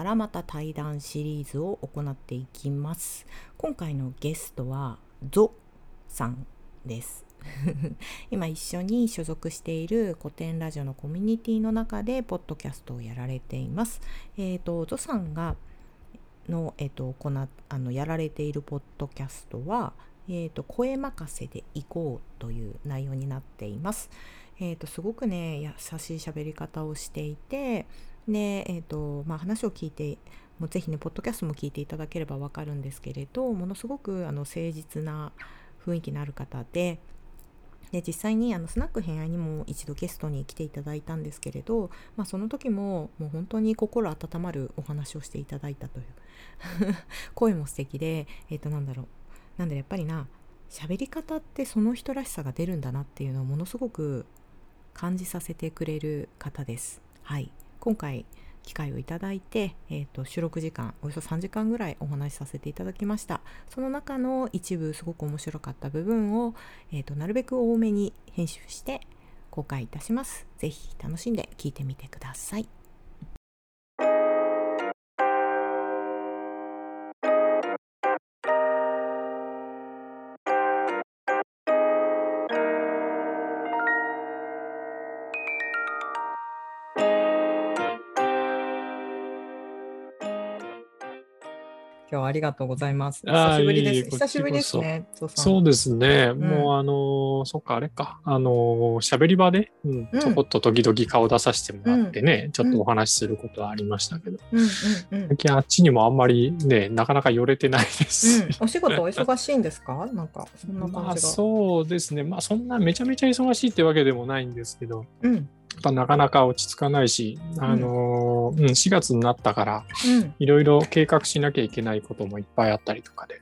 からまた対談シリーズを行っていきます。今回のゲストはゾさんです。今一緒に所属している古典ラジオのコミュニティの中でポッドキャストをやられています。えっ、ー、とゾさんがの、えーと、行あのやられているポッドキャストは、えーと、声任せでいこうという内容になっています。えーと、すごくね優しい喋り方をしていてで、えーとまあ、話を聞いてもうぜひねポッドキャストも聞いていただければ分かるんですけれどものすごくあの誠実な雰囲気のある方でで実際にあのスナック偏愛にも一度ゲストに来ていただいたんですけれど、まあ、その時ももう本当に心温まるお話をしていただいたという 声も素敵でえっ、ー、となんだろうなんでやっぱりな喋り方ってその人らしさが出るんだなっていうのをものすごく感じさせてくれる方です。はい、今回機会をいただいて、えーと、収録時間およそ3時間ぐらいお話しさせていただきました。その中の一部すごく面白かった部分を、えーと、となるべく多めに編集して公開いたします。是非楽しんで聞いてみてください。今日はありがとうございます。久しぶりです。久しぶりですね。そうですね。うん、もうあのそっかあれかあの喋り場で、うん、ちょこっと時々顔出させてもらってね、うん、ちょっとお話しすることはありましたけど、最近あっちにもあんまりねなかなか寄れてないです。お仕事お忙しいんですか？なんかそんな感じが。まあ、そうですね。まあそんなめちゃめちゃ忙しいってわけでもないんですけど。うんぱなかなか落ち着かないし、あのうん、4月になったから、いろいろ計画しなきゃいけないこともいっぱいあったりとかで。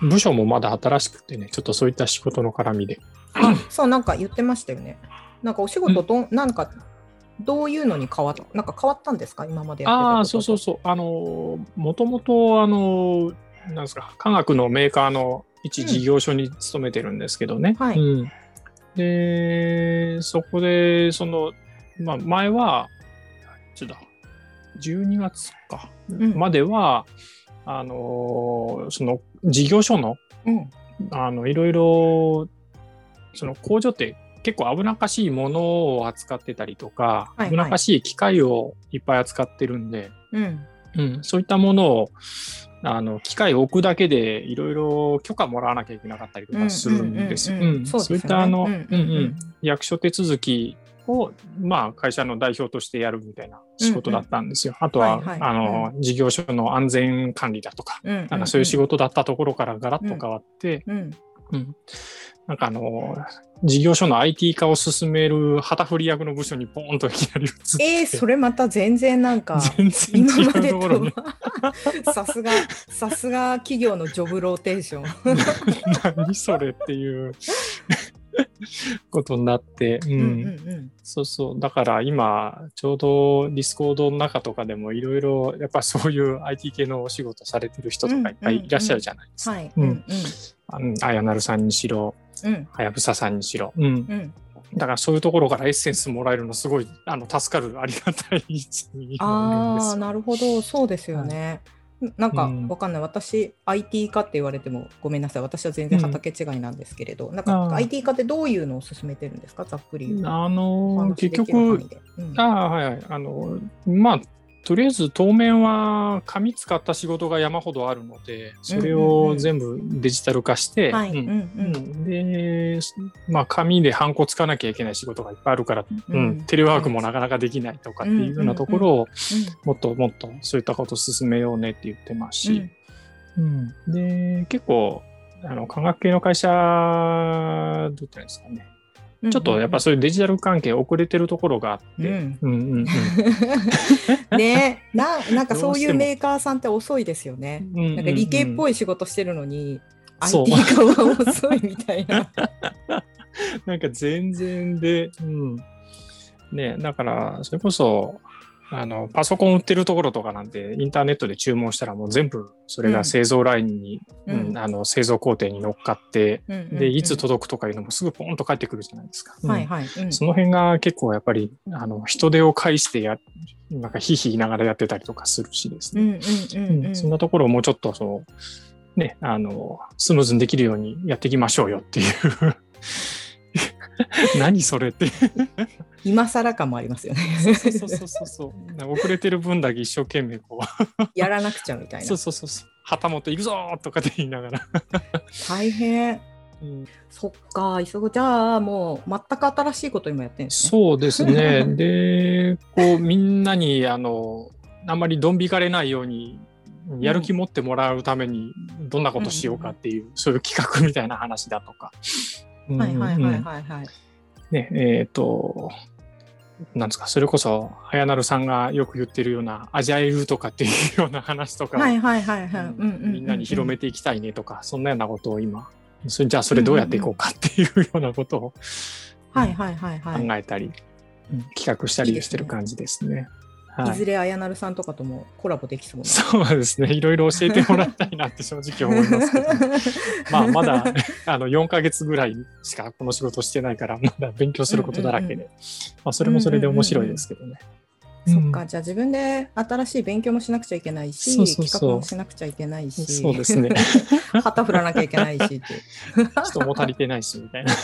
部署もまだ新しくてね、ちょっとそういった仕事の絡みで。あ、そう、なんか言ってましたよね。なんかお仕事ど、うん、なんか、どういうのに変わった、なんか変わったんですか、今までああ、そうそうそう。あの、もともと、あの、なんですか、科学のメーカーの一事業所に勤めてるんですけどね。うん、はい。うんで、そこで、その、まあ、前は、ちょっと、12月か、までは、あの、その、事業所の、うん、あの、いろいろ、その工場って結構危なっかしいものを扱ってたりとか、はいはい、危なっかしい機械をいっぱい扱ってるんで、うん、うん、そういったものをあの機械を置くだけでいろいろ許可もらわなきゃいけなかったりとかするんですよ。そういったあの、うんうん役所手続きを、まあ、会社の代表としてやるみたいな仕事だったんですよ。あとは、あの、事業所の安全管理だとか、なんかそういう仕事だったところからガラッと変わって、うんなんかあの、事業所の IT 化を進める旗振り役の部署にポーンといきなり移って。えー、それまた全然なんか、全然今までと さすが、さすが企業のジョブローテーション。何それっていう。ことになって、うん、うんうんうん。そうそう。だから今、ちょうどディスコードの中とかでもいろいろ、やっぱそういう IT 系のお仕事されてる人とかいっぱいいらっしゃるじゃないですか。あやなるさんにしろ、はやぶささんにしろ。うん。うん。だからそういうところからエッセンスもらえるのすごいあの助かるありがたいああなるほど。そうですよね。はい、なんかわかんない、うん、私 IT 化って言われてもごめんなさい。私は全然畑違いなんですけれど、うん、なんか IT 化ってどういうのを進めてるんですか？ざっくり。あの結局、うん、あはいはいあのまあとりあえず当面は紙使った仕事が山ほどあるのでそれを全部デジタル化してで、まあ、紙でハンコつかなきゃいけない仕事がいっぱいあるから、うん、テレワークもなかなかできないとかっていうようなところをもっともっとそういったことを進めようねって言ってますし、うん、で結構あの科学系の会社どう言ったんですかねちょっとやっぱそういうデジタル関係遅れてるところがあって。ねななんかそういうメーカーさんって遅いですよね。なんか理系っぽい仕事してるのに、IT 化が遅いみたいな。なんか全然で、うん。ねだからそれこそ、あのパソコン売ってるところとかなんてインターネットで注文したらもう全部それが製造ラインに、うん、うん、あの製造工程に乗っかって、うんうんうん、でいつ届くとかいうのもすぐポンと返ってくるじゃないですか。はいはい、うん、その辺が結構やっぱりあの人手を介してやなんかひひ言いながらやってたりとかするしですね。そんなところをもうちょっとそうねあのスムーズにできるようにやっていきましょうよっていう。何それって今更感もありますよね。そうそうそうそうそう。遅れてる分だけ一生懸命こう。やらなくちゃみたいな。そうそうそうそう。旗持って行くぞとかって言いながら。大変、うん、そっか急ぐじゃあもう全く新しいこと今やってるんですね。そうですね。でこうみんなにあのあんまりどん引かれないようにやる気持ってもらうためにどんなことしようかっていう、うん、そういう企画みたいな話だとか、はいはいはいはいはい。ね、えっ、ー、と、なんですか、それこそ、早成さんがよく言ってるような、アジャイルとかっていうような話とか。みんなに広めていきたいねとか、そんなようなことを今、それじゃあそれどうやっていこうかっていうようなことを、はいはいはいはい。考えたり、企画したりしてる感じですね。はい、いずれ綾成さんとかともコラボできそうな。そうですね。いろいろ教えてもらいたいなって正直思いますけど。まあまだあの4か月ぐらいしかこの仕事してないからまだ勉強することだらけで、うんうんうん、まあ、それもそれで面白いですけどね。そっか、じゃあ自分で新しい勉強もしなくちゃいけないし、そうそうそう。企画もしなくちゃいけないし、そうですね。旗振らなきゃいけないしって。人も足りてないしみたいな。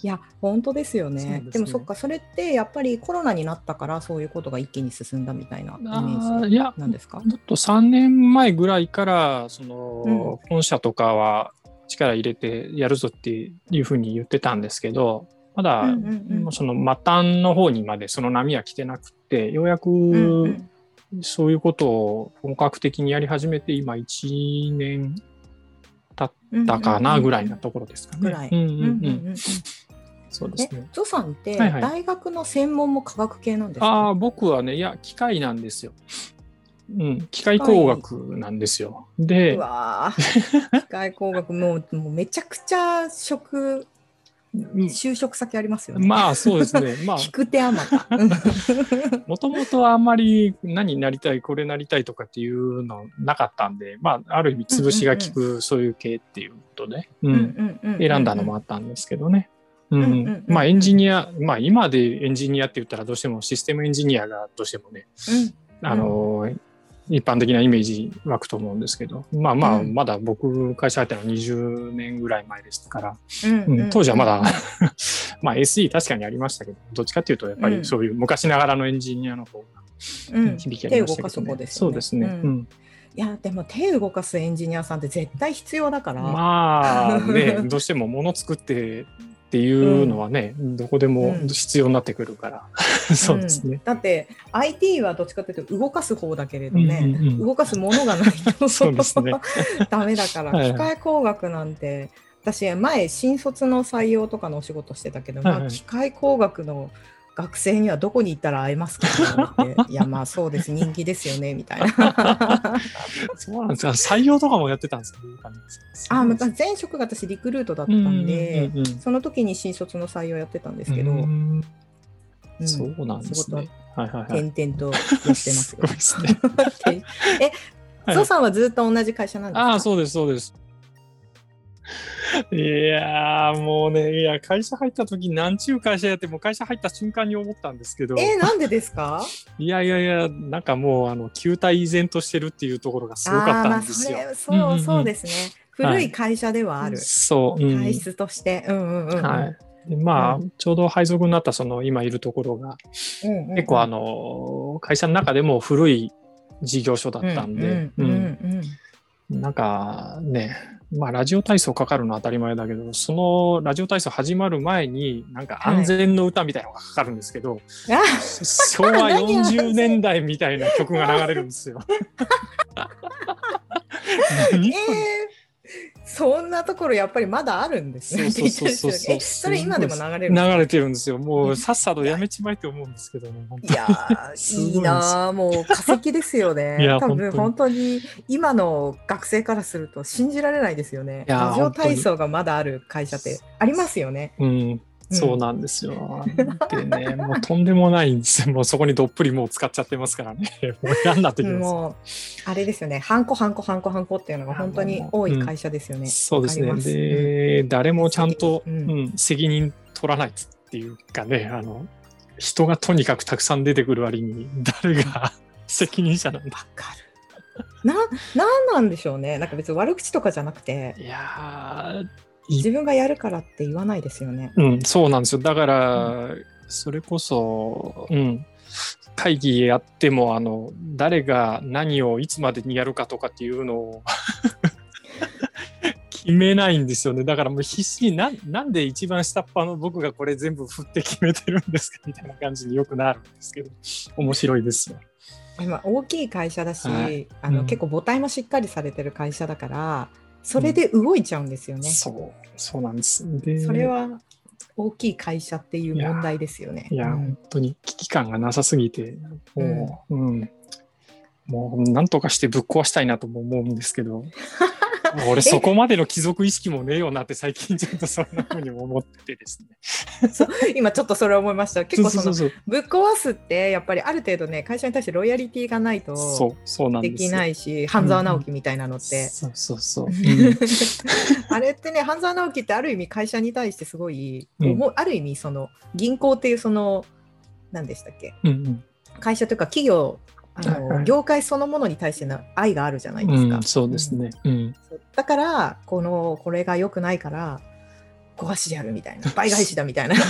いや本当ですよね、ね、でもそっかそれってやっぱりコロナになったからそういうことが一気に進んだみたいなイメージなんですか？もっと3年前ぐらいからその、うん、本社とかは力入れてやるぞっていうふうに言ってたんですけどまだ、その末端の方にまでその波は来てなくてようやくそういうことを本格的にやり始めて今1年経ったかなぐらいなところですかね。そうですね。ゾさんって大学の専門も科学系なんですか、はいはい、ああ、僕はね、いや、機械なんですよ。うん、機械工学なんですよ。で、機械 工学もう、もうめちゃくちゃ職、就職先ありますよね。まあそうですね。まあ。聞く手あまた。もともとあんまり何になりたい、これなりたいとかっていうのなかったんで、まあある意味潰しが効くそういう系っていうことで、選んだのもあったんですけどね。うん、まあエンジニア、まあ今でエンジニアって言ったらどうしてもシステムエンジニアがどうしてもね、うん、あの、一般的なイメージ湧くと思うんですけど、まあまあ、まだ僕会社入ったのは20年ぐらい前ですから、うん当時はまだ まあ SE 確かにありましたけど、どっちかっていうとやっぱりそういう昔ながらのエンジニアの方が響きありましたけど、ね、うん、そうですね。うん。いやでも手動かすエンジニアさんって絶対必要だから。まあね どうしてももの作ってっていうのはね、うん、どこでも必要になってくるから、うん、そうですね、だって IT はどっちかというと動かす方だけれどね、うんうんうん、動かすものがないとそうです、ね、ダメだから。機械工学なんて私前新卒の採用とかのお仕事してたけど、はいはい、機械工学の学生にはどこに行ったら会えますかっていやまあそうです。人気ですよねみたいなそうなんです。か採用とかもやってたんですかあ前職が私リクルートだったんで、うんうんうん、その時に新卒の採用やってたんですけど、うん、そうなんですね。はいはいはい、点々とやってますよ。すね、え、ゾ、さんはずっと同じ会社なんですか？あ、そうですそうです。いやもうね、いや、会社入った時なんちゅう会社やって、もう会社入った瞬間に思ったんですけど。えー、なんでですか？いやいやいや、なんかもう、あの、球体依然としてるっていうところがすごかったんですよ。そう、うんうん、そうですね。古い会社ではある。はい、そう。うん、体質として。うんうんうん、はい。でまあ、うん、ちょうど配属になったその今いるところが、うんうんうん、結構あの会社の中でも古い事業所だったんで、なんかねまあ、ラジオ体操かかるのは当たり前だけど、そのラジオ体操始まる前に、なんか安全の歌みたいなのがかかるんですけど、はい、昭和 40年代みたいな曲が流れるんですよ。えーそんなところやっぱりまだあるんですね。そうそうそうそうそ れ今でも流れる流れてるんですよ。もうさっさとやめちまえって思うんですけどね。いやいいなもう化石ですよね。いや多分本当に今の学生からすると信じられないですよね。ラジオ体操がまだある会社ってありますよね。うん。そうなんですよ。でね、もうとんでもないんですよ。もうそこにどっぷりもう使っちゃってますからね。もう嫌になってきます。もう、あれですよね。ハンコ、ハンコ、ハンコ、ハンコっていうのが本当に多い会社ですよね。うん、そうですね。で、誰もちゃんと、うん、責任取らないっていうかね、あの、人がとにかくたくさん出てくる割に、誰が責任者なんだ。かる。な、なんなんでしょうね。なんか別に悪口とかじゃなくて。いや自分がやるからって言わないですよね。うん、そうなんですよ。だから、うん、それこそ、うん、会議やっても、あの、誰が何をいつまでにやるかとかっていうのを 決めないんですよね。だからもう必死にな、なんで一番下っ端の僕がこれ全部振って決めてるんですかみたいな感じによくなるんですけど、面白いですよ。今大きい会社だし、はい、あの、うん、結構母体もしっかりされてる会社だからそれで動いちゃうんですよね。うん、そうそうなんです。でそれは大きい会社っていう問題ですよね。いや、うん、本当に危機感がなさすぎてもう、うん。もうなんとかしてぶっ壊したいなとも思うんですけど 俺そこまでの貴族意識もねえよなって最近ちょっとそんなふうに思ってですね。そう今ちょっとそれ思いました。結構そのぶっ壊すってやっぱりある程度ね会社に対してロイヤリティがないとできないし半沢直樹みたいなのって、そうそうそう、うん、あれってね半沢直樹ってある意味会社に対してすごい、うん、ある意味その銀行っていうその何でしたっけ、うんうん、会社というか企業あの、はいはい、業界そのものに対しての愛があるじゃないですか。うん、そうですね、うん、だからこのこれが良くないから壊しやるみたいな 倍返しだみたいな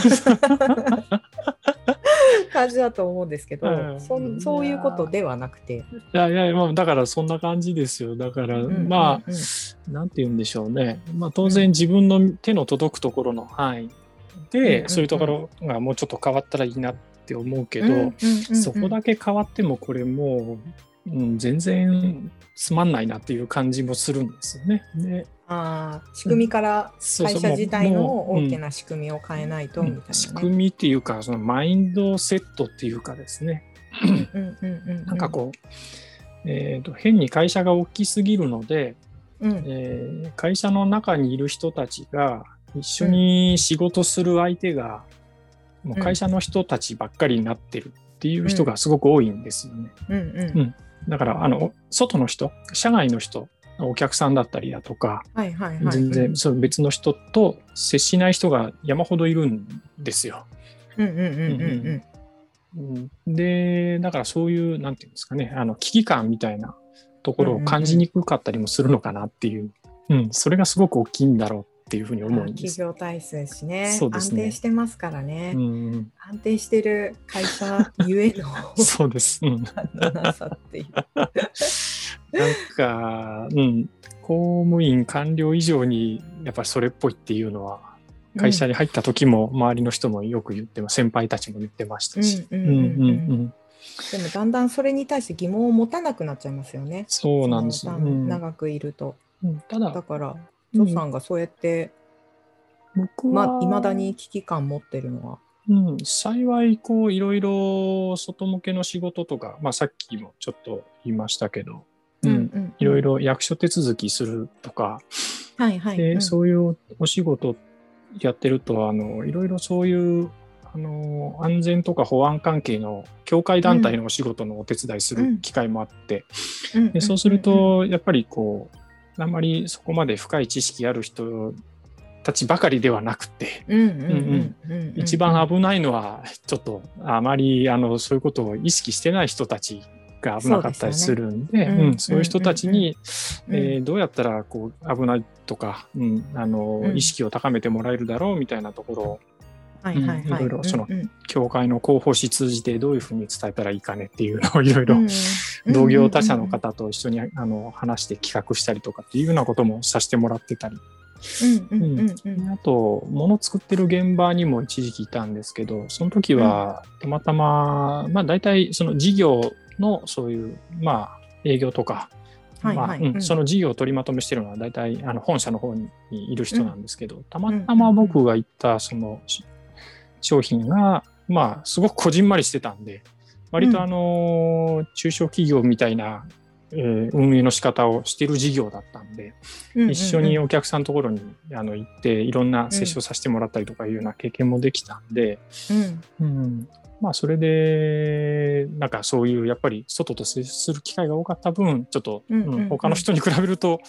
感じだと思うんですけど、うん、そそういうことではなくて。いやいや、まあ、だからそんな感じですよ。だから、うん、まあ、うん、なんて言うんでしょうね。まあ、当然自分の手の届くところの範囲で、そういうところがもうちょっと変わったらいいなって思うけど、そこだけ変わってもこれもう、うん、全然つまんないなっていう感じもするんですよね。であ仕組みから会社自体の大きな仕組みを変えないとみたいな、ね、仕組みっていうかそのマインドセットっていうかですね。なんかこう、えーと、変に会社が大きすぎるので、うん、えー、会社の中にいる人たちが一緒に仕事する相手が、もう会社の人たちばっかりになってるっていう人がすごく多いんですよね。うんだからあの外の人社外の人お客さんだったりだとか、はいはいはい、全然そ別の人と接しない人が山ほどいるんですよ。でだからそういうなんていうんですかねあの危機感みたいなところを感じにくかったりもするのかなっていう、うん、それがすごく大きいんだろうっていうふうに思うんです。企業体制しね、ね、安定してますからね。うん、安定してる会社ゆえの そうです。うん、なさっていう。なんか、うん、公務員官僚以上にやっぱりそれっぽいっていうのは会社に入った時も周りの人もよく言っても、先輩たちも言ってましたし。でもだんだんそれに対して疑問を持たなくなっちゃいますよね。そうなんですよ、うん、長くいると。ただだからゾさんがそうやって、僕は、まあ、だに危機感持ってるのは？うん、幸い、こう、いろいろ外向けの仕事とか、まあ、さっきもちょっと言いましたけど、うん、いろいろ役所手続きするとか、はいはい、で、うん、そういうお仕事やってると、あの、いろいろそういう、あの、安全とか保安関係の協会団体のお仕事のお手伝いする機会もあって、でそうすると、やっぱりこう、あんまりそこまで深い知識ある人たちばかりではなくて一番危ないのはちょっとあまりあのそういうことを意識してない人たちが危なかったりするんでそういう人たちに、えー、どうやったらこう危ないとか、うん、あの、意識を高めてもらえるだろうみたいなところをはいはいはい、いろいろその、協会の広報誌通じてどういうふうに伝えたらいいかねっていうのをいろいろ同業他社の方と一緒にあの話して企画したりとかっていうようなこともさせてもらってたり。あと物作ってる現場にも一時期いたんですけどその時はたまたま、まあ大体その事業のそういうまあ営業とかその事業を取りまとめしてるのは大体あの本社の方にいる人なんですけど、たまたま僕が行ったその商品が、まあ、すごくこじんまりしてたんで、割とあの、うん、中小企業みたいなえー、運営の仕方をしている事業だったんで、一緒にお客さんのところにあの行っていろんな接種をさせてもらったりとかいうような経験もできたんで、うん、うん、まあそれでなんかそういうやっぱり外と接する機会が多かった分ちょっと、うん他の人に比べると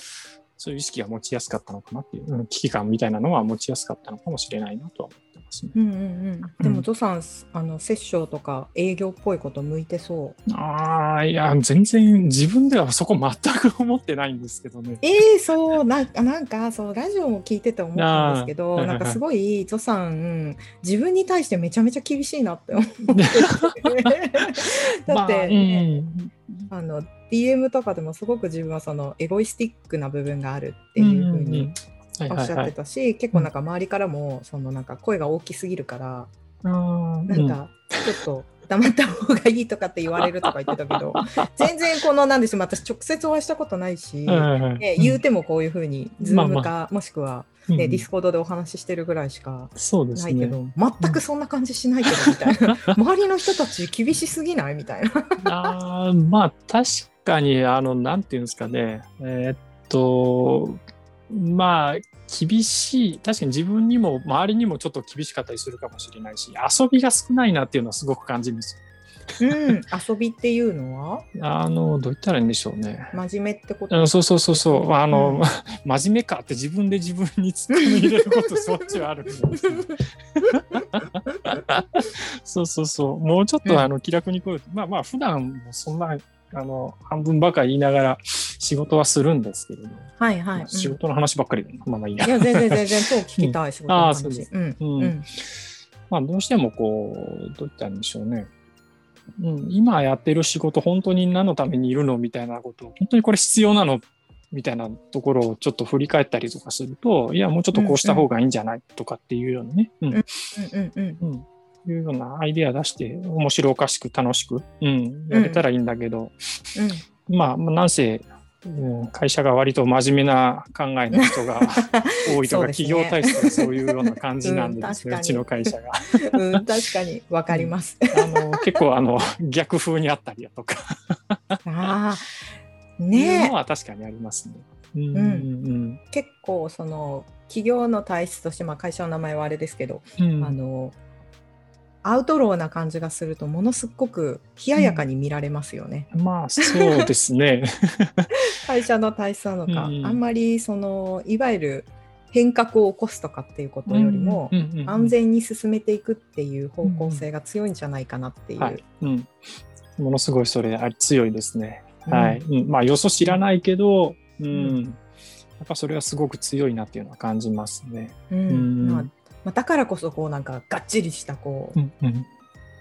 そういう意識が持ちやすかったのかなっていう、うん、危機感みたいなのは持ちやすかったのかもしれないなとは思ますね。うんうんうん、でも、ゾさん、あのセッションとか営業っぽいこと向いてそう。ああ、いや、全然自分ではそこ全く思ってないんですけどね。ええー、そうなんか、なんか、そう、ラジオも聞いてて思ったんですけど、なんかすごい、ゾさん、自分に対してめちゃめちゃ厳しいなって思って。だって、ね、まあ、うん、あの DM とかでもすごく自分はそのエゴイスティックな部分があるっていうふうにおっしゃってたし、結構なんか周りからもそのなんか声が大きすぎるから、なんかちょっと黙った方がいいとかって言われるとか言ってたけど 全然このなんでしょう私直接お会いしたことないし、ね、言うてもこういうふうにズームか、もしくは、ねディスコードでお話ししてるぐらいしかないけど、全くそんな感じしないけどみたいな。周りの人たち厳しすぎないみたいな。あまあ確かにあのなんていうんですかね。えー、っとまあ厳しい。確かに自分にも周りにもちょっと厳しかったりするかもしれないし遊びが少ないなっていうのはすごく感じるんです。よ。うん、遊びっていうのは？あのどう言ったらいいんでしょうね。真面目ってこと？そうそうそうそうあの、うん、真面目かって自分で自分に突っ込み入れることそっちはある そうそうそう。もうちょっとあの気楽に来る、うん、まあまあ普段もそんなあの半分ばか言いながら仕事はするんですけれど、はいはい、仕事の話ばっかりで、まあまあいいや。いや、全然全然、そう聞きたい、仕事の話。あそうです。うん。うん。まあ、どうしてもこう、どういったんでしょうね。うん、今やってる仕事、本当に何のためにいるのみたいなこと、本当にこれ必要なのみたいなところをちょっと振り返ったりとかすると、いや、もうちょっとこうした方がいいんじゃないとかっていうようなね。うん。うん。うん。うん。いうようなアイデア出して面白おかしく楽しく、うん、やれたらいいんだけど、うん、まあなんせうん、会社が割と真面目な考えの人が 多いとか、ね、企業体質がそういうような感じなんですね、うん、うちの会社が。うん、確かに。分かります。あの結構あの逆風にあったりだとか。ああね。え。は確かにありますね。うん、うん、結構その企業の体質として、まあ、会社の名前はあれですけど、あのアウトローな感じがするとものすごく冷ややかに見られますよね。うん、まあそうですね。会社の体質なのか、うん、あんまりそのいわゆる変革を起こすとかっていうことよりも、安全に進めていくっていう方向性が強いんじゃないかなっていう。はいうん、ものすごいそれあ強いですね。はい。まあよそ知らないけど、うん、やっぱそれはすごく強いなっていうのは感じますね。うんまあまあ、だからこそこうなんかがっちりしたこう、うんうん、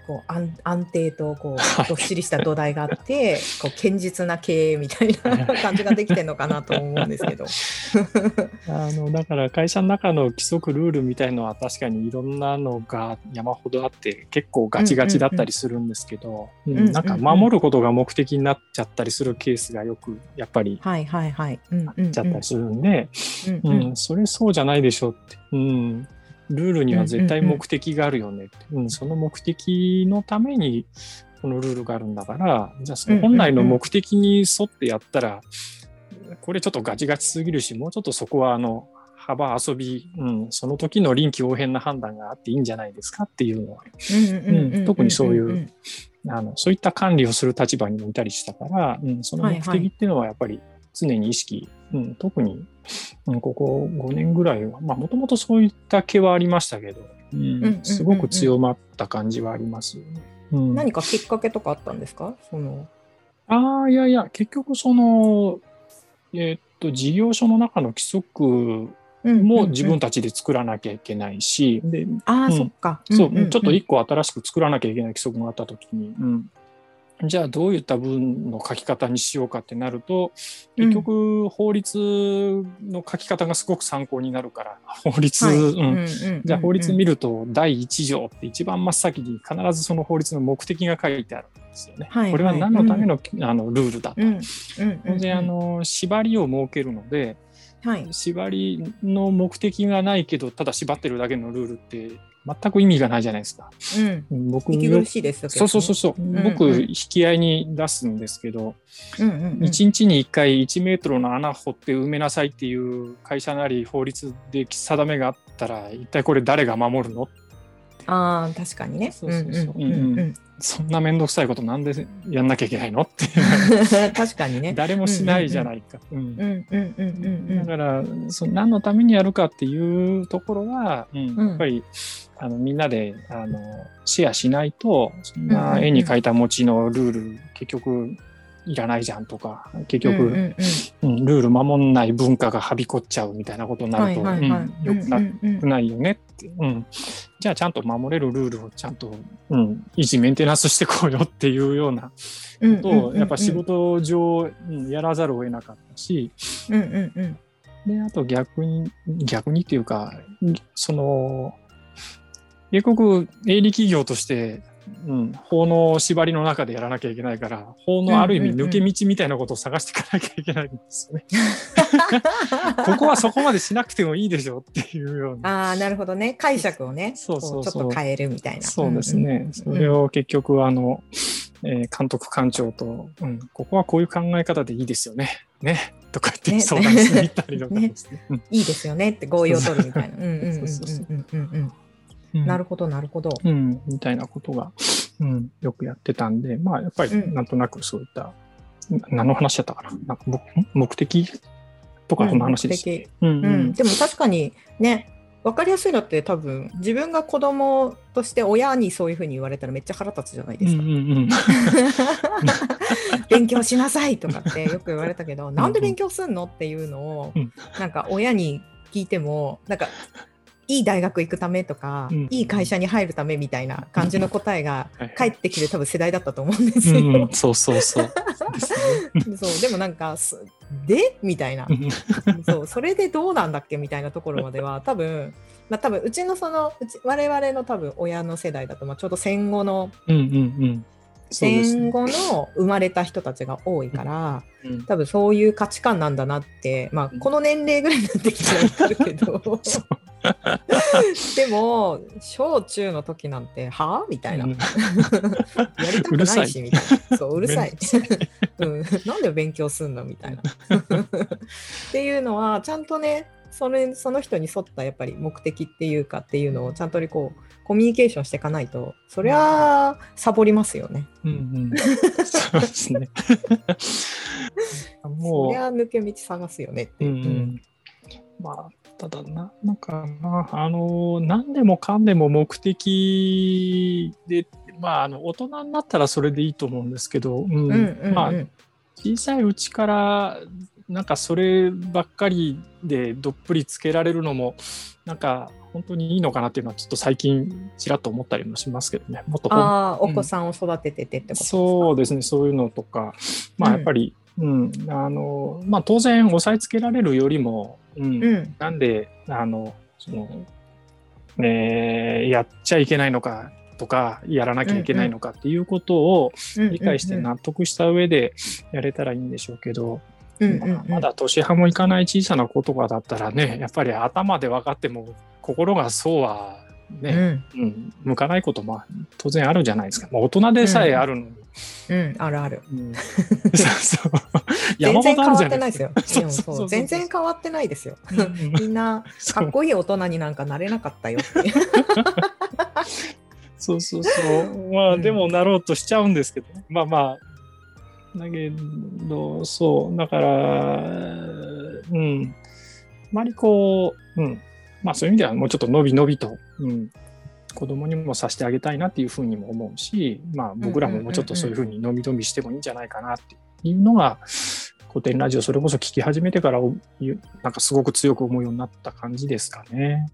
こう安安定とこうどっしりした土台があって、こう堅実な経営みたいな感じができてるのかなと思うんですけど。あのだから会社の中の規則ルールみたいのは確かにいろんなのが山ほどあって結構ガチガチだったりするんですけどなんか守ることが目的になっちゃったりするケースがよくやっぱりあっちゃったりするんでそれそうじゃないでしょって。うんルールには絶対目的があるよね、うん、うん、その目的のためにこのルールがあるんだからじゃあその本来の目的に沿ってやったら、これちょっとガチガチすぎるしもうちょっとそこはあの幅遊び、うん、その時の臨機応変な判断があっていいんじゃないですかっていうのは、特にそういうあのそういった管理をする立場にもいたりしたから、うん、その目的っていうのはやっぱり常に意識、はいはい、うん、特にうん、ここ5年ぐらいは、まあもともとそういった気はありましたけど、うん、すごく強まった感じはありますよね。うん、何かきっかけとかあったんですか？その。ああ、いやいや、結局その、えー、っと、事業所の中の規則も自分たちで作らなきゃいけないし、でああ、うん、そっか。そう、ちょっと一個新しく作らなきゃいけない規則があったときに、うん、じゃあどういった文の書き方にしようかってなると結局法律の書き方がすごく参考になるから、法律、じゃあ法律見ると第1条って一番真っ先に必ずその法律の目的が書いてあるんですよね。はい、これは何のための,、あのルールだと。当然あの縛りを設けるのではい、縛りの目的がないけどただ縛ってるだけのルールって全く意味がないじゃないですか。うん、僕息しいです、ね、そうそうそうそう、うん。うん、僕引き合いに出すんですけど、うんうんうん、1日に1回1メートルの穴掘って埋めなさいっていう会社なり法律で定めがあったら一体これ誰が守るの？あ確かにね。そうそうそう。うんうんうん。そんな面倒くさいことなんでやんなきゃいけないのって 確かにね。誰もしないじゃないか。だからそ何のためにやるかっていうところは、うん、やっぱりあのみんなであのシェアしないとそんな絵に描いた餅のルール結局いらないじゃんとか結局、うんうん。うん、ルール守んない文化がはびこっちゃうみたいなことになると、はいはいはい、うん、よくなくないよねって、うん、じゃあちゃんと守れるルールをちゃんと、うん、維持メンテナンスしてこうよっていうようなことをやっぱ仕事上、うん、やらざるを得なかったし、うんうんうん、であと逆に逆にっていうかその英国営利企業としてうん、法の縛りの中でやらなきゃいけないから法のある意味抜け道みたいなことを探していかなきゃいけないんですよね。ここはそこまでしなくてもいいでしょっていうような。ああなるほどね。解釈をね。そうそうちょっと変えるみたいな。そうですね、それを結局あの、えー、監督官庁と、うん、ここはこういう考え方でいいですよね。ね。とか言って相談してみたりとかですね。ね、いいですよねって合意を取るみたいな。なるほど、なるほど。うん、みたいなことが、うん、よくやってたんで、まあ、やっぱりなんとなくそういった、うん、何の話だったかな？なんか目的とかの話です。うん、うん、でも確かにね、分かりやすいのって多分自分が子供として親にそういうふうに言われたらめっちゃ腹立つじゃないですか。うんうんうん、勉強しなさいとかってよく言われたけど、なんで勉強すんの？っていうのを、なんか親に聞いてもなんかいい大学行くためとか、うん、いい会社に入るためみたいな感じの答えが返ってきて多分世代だったと思うんですよ。うん、そうそうそう。そうでもなんかで？みたいな。そうそれでどうなんだっけみたいなところまでは多分まあ多分うちのそのうち我々の多分親の世代だとまあちょうど戦後の、うんうんうん。戦後の生まれた人たちが多いから、うん、多分そういう価値観なんだなって、まあ、この年齢ぐらいになってきちゃうけど でも小中の時なんては？あみたいな、うん、やりたくないしみたいな。そううるさい、うん、なんで勉強すんの？みたいな。っていうのはちゃんとねそれその人に沿ったやっぱり目的っていうかっていうのをちゃんとこうコミュニケーションしていかないとそりゃサボりますよね。うんうん、そうですね。もう。そりゃ抜け道探すよねっていう。うんうん、まあただな、なんかな、あの、何でもかんでも目的で、まあ、あの、大人になったらそれでいいと思うんですけど、うん、うんうんうん、まあ、小さいうちから、なんかそればっかりでどっぷりつけられるのも、なんか本当にいいのかなっていうのはちょっと最近ちらっと思ったりもしますけどね。もっとああ、お子さんを育てててってことですか、そうですね、そういうのとか、まあやっぱり、うん、あのまあ、当然押さえつけられるよりも、うん、うん、なんであのその、えー、やっちゃいけないのかとかやらなきゃいけないのかっていうことを理解して納得した上でやれたらいいんでしょうけど、まあ、まだ年派もいかない小さな子とかだったらねやっぱり頭で分かっても心がそうはね、うん、うん、向かないことも当然あるじゃないですか、まあ、大人でさえあるのに、うん、うん、あるある、うん、そうそう。全然変わってないですよ。そう全然変わってないですよ。みんなかっこいい大人になんかなれなかったよって。そうそうそう。まあでもなろうとしちゃうんですけど、ね、まあまあ。だけどそう。だからうん。あまりこううん。まあそういう意味ではもうちょっと伸び伸びと、うん、子供にもさせてあげたいなっていうふうにも思うし、まあ僕らももうちょっとそういうふうに伸び伸びしてもいいんじゃないかなっていうのが、古典ラジオそれこそ聞き始めてからなんかすごく強く思うようになった感じですかね。